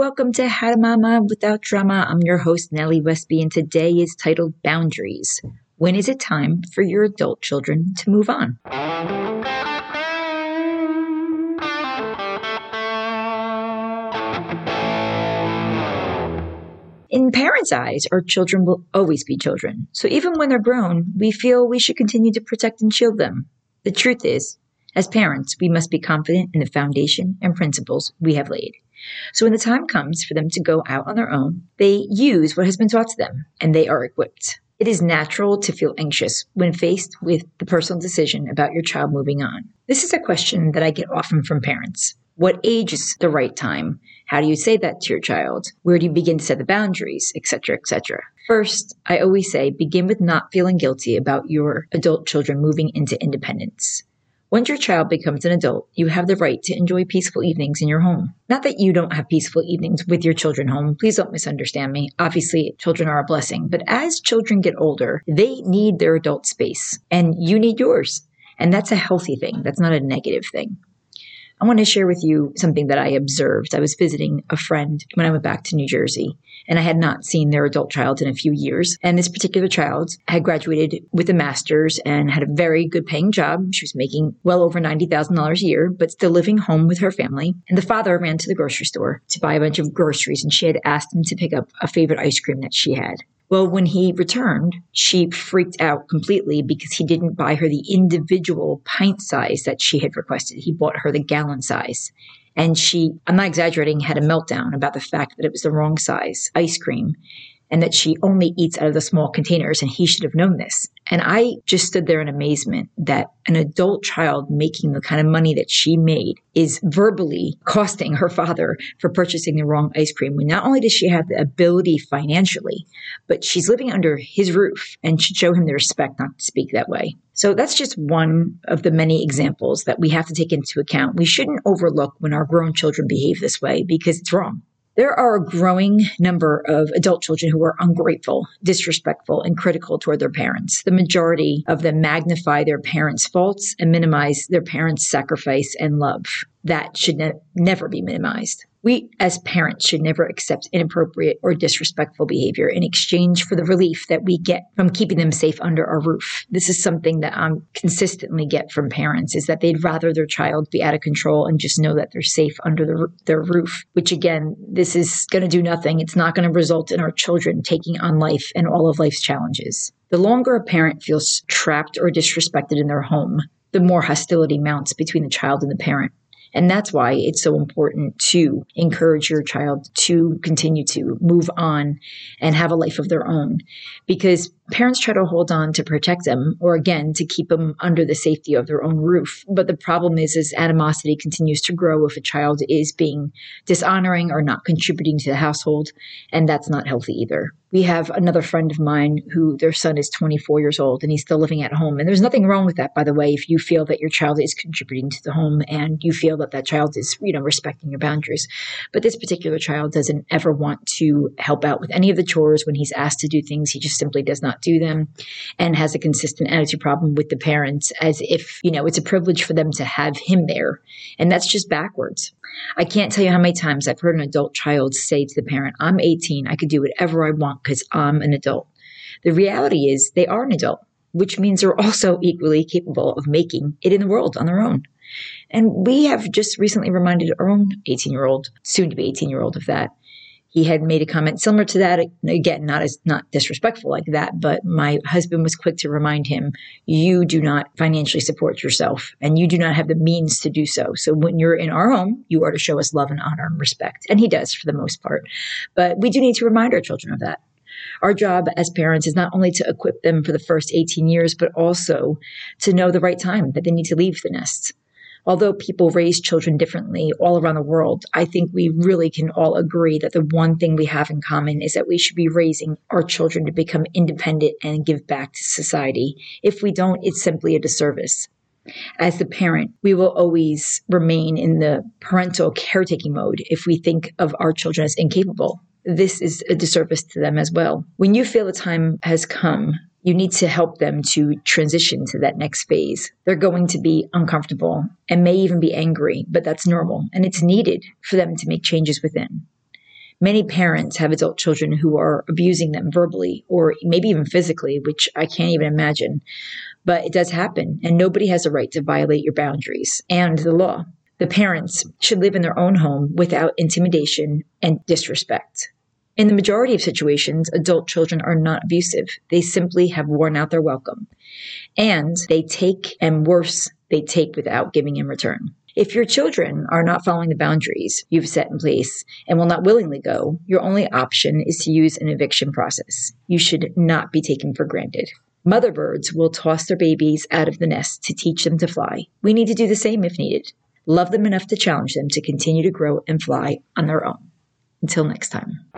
Welcome to How to Momma Without Drama. I'm your host, Nellie Westby, and today is titled Boundaries. When is it time for your adult children to move on? In parents' eyes, our children will always be children. So even when they're grown, we feel we should continue to protect and shield them. The truth is, as parents, we must be confident in the foundation and principles we have laid. So when the time comes for them to go out on their own, they use what has been taught to them and they are equipped. It is natural to feel anxious when faced with the personal decision about your child moving on. This is a question that I get often from parents. What age is the right time? How do you say that to your child? Where do you begin to set the boundaries, etc., etc.? First, I always say begin with not feeling guilty about your adult children moving into independence. Once your child becomes an adult, you have the right to enjoy peaceful evenings in your home. Not that you don't have peaceful evenings with your children home. Please don't misunderstand me. Obviously, children are a blessing, but as children get older, they need their adult space and you need yours. And that's a healthy thing. That's not a negative thing. I want to share with you something that I observed. I was visiting a friend when I went back to New Jersey, and I had not seen their adult child in a few years. And this particular child had graduated with a master's and had a very good paying job. She was making well over $90,000 a year, but still living home with her family. And the father ran to the grocery store to buy a bunch of groceries, and she had asked him to pick up a favorite ice cream that she had. Well, when he returned, she freaked out completely because he didn't buy her the individual pint size that she had requested. He bought her the gallon size. And she, I'm not exaggerating, had a meltdown about the fact that it was the wrong size ice cream and that she only eats out of the small containers and he should have known this. And I just stood there in amazement that an adult child making the kind of money that she made is verbally costing her father for purchasing the wrong ice cream. When not only does she have the ability financially, but she's living under his roof and should show him the respect not to speak that way. So that's just one of the many examples that we have to take into account. We shouldn't overlook when our grown children behave this way because it's wrong. There are a growing number of adult children who are ungrateful, disrespectful, and critical toward their parents. The majority of them magnify their parents' faults and minimize their parents' sacrifice and love. That should ne- never be minimized. We, as parents, should never accept inappropriate or disrespectful behavior in exchange for the relief that we get from keeping them safe under our roof. This is something that I consistently get from parents is that they'd rather their child be out of control and just know that they're safe under the, their roof, which again, this is going to do nothing. It's not going to result in our children taking on life and all of life's challenges. The longer a parent feels trapped or disrespected in their home, the more hostility mounts between the child and the parent. And that's why it's so important to encourage your child to continue to move on and have a life of their own. Because parents try to hold on to protect them or again to keep them under the safety of their own roof. But the problem is is animosity continues to grow if a child is being dishonoring or not contributing to the household and that's not healthy either. We have another friend of mine who their son is 24 years old and he's still living at home. And there's nothing wrong with that by the way if you feel that your child is contributing to the home and you feel that that child is you know respecting your boundaries. But this particular child doesn't ever want to help out with any of the chores when he's asked to do things. He just simply does not do them and has a consistent attitude problem with the parents as if, you know, it's a privilege for them to have him there. And that's just backwards. I can't tell you how many times I've heard an adult child say to the parent, I'm 18, I could do whatever I want because I'm an adult. The reality is they are an adult, which means they're also equally capable of making it in the world on their own. And we have just recently reminded our own 18 year old, soon to be 18 year old, of that he had made a comment similar to that. Again not as not disrespectful like that but my husband was quick to remind him you do not financially support yourself and you do not have the means to do so. So when you're in our home you are to show us love and honor and respect. And he does for the most part. But we do need to remind our children of that. Our job as parents is not only to equip them for the first 18 years, but also to know the right time that they need to leave the nest although people raise children differently all around the world, I think we really can all agree that the one thing we have in common is that we should be raising our children to become independent and give back to society. If we don't, it's simply a disservice. As the parent, we will always remain in the parental caretaking mode if we think of our children as incapable. This is a disservice to them as well. When you feel the time has come you need to help them to transition to that next phase. They're going to be uncomfortable and may even be angry, but that's normal and it's needed for them to make changes within. Many parents have adult children who are abusing them verbally or maybe even physically, which I can't even imagine. But it does happen, and nobody has a right to violate your boundaries and the law. The parents should live in their own home without intimidation and disrespect. In the majority of situations, adult children are not abusive. They simply have worn out their welcome. And they take, and worse, they take without giving in return. If your children are not following the boundaries you've set in place and will not willingly go, your only option is to use an eviction process. You should not be taken for granted. Mother birds will toss their babies out of the nest to teach them to fly. We need to do the same if needed. Love them enough to challenge them to continue to grow and fly on their own. Until next time.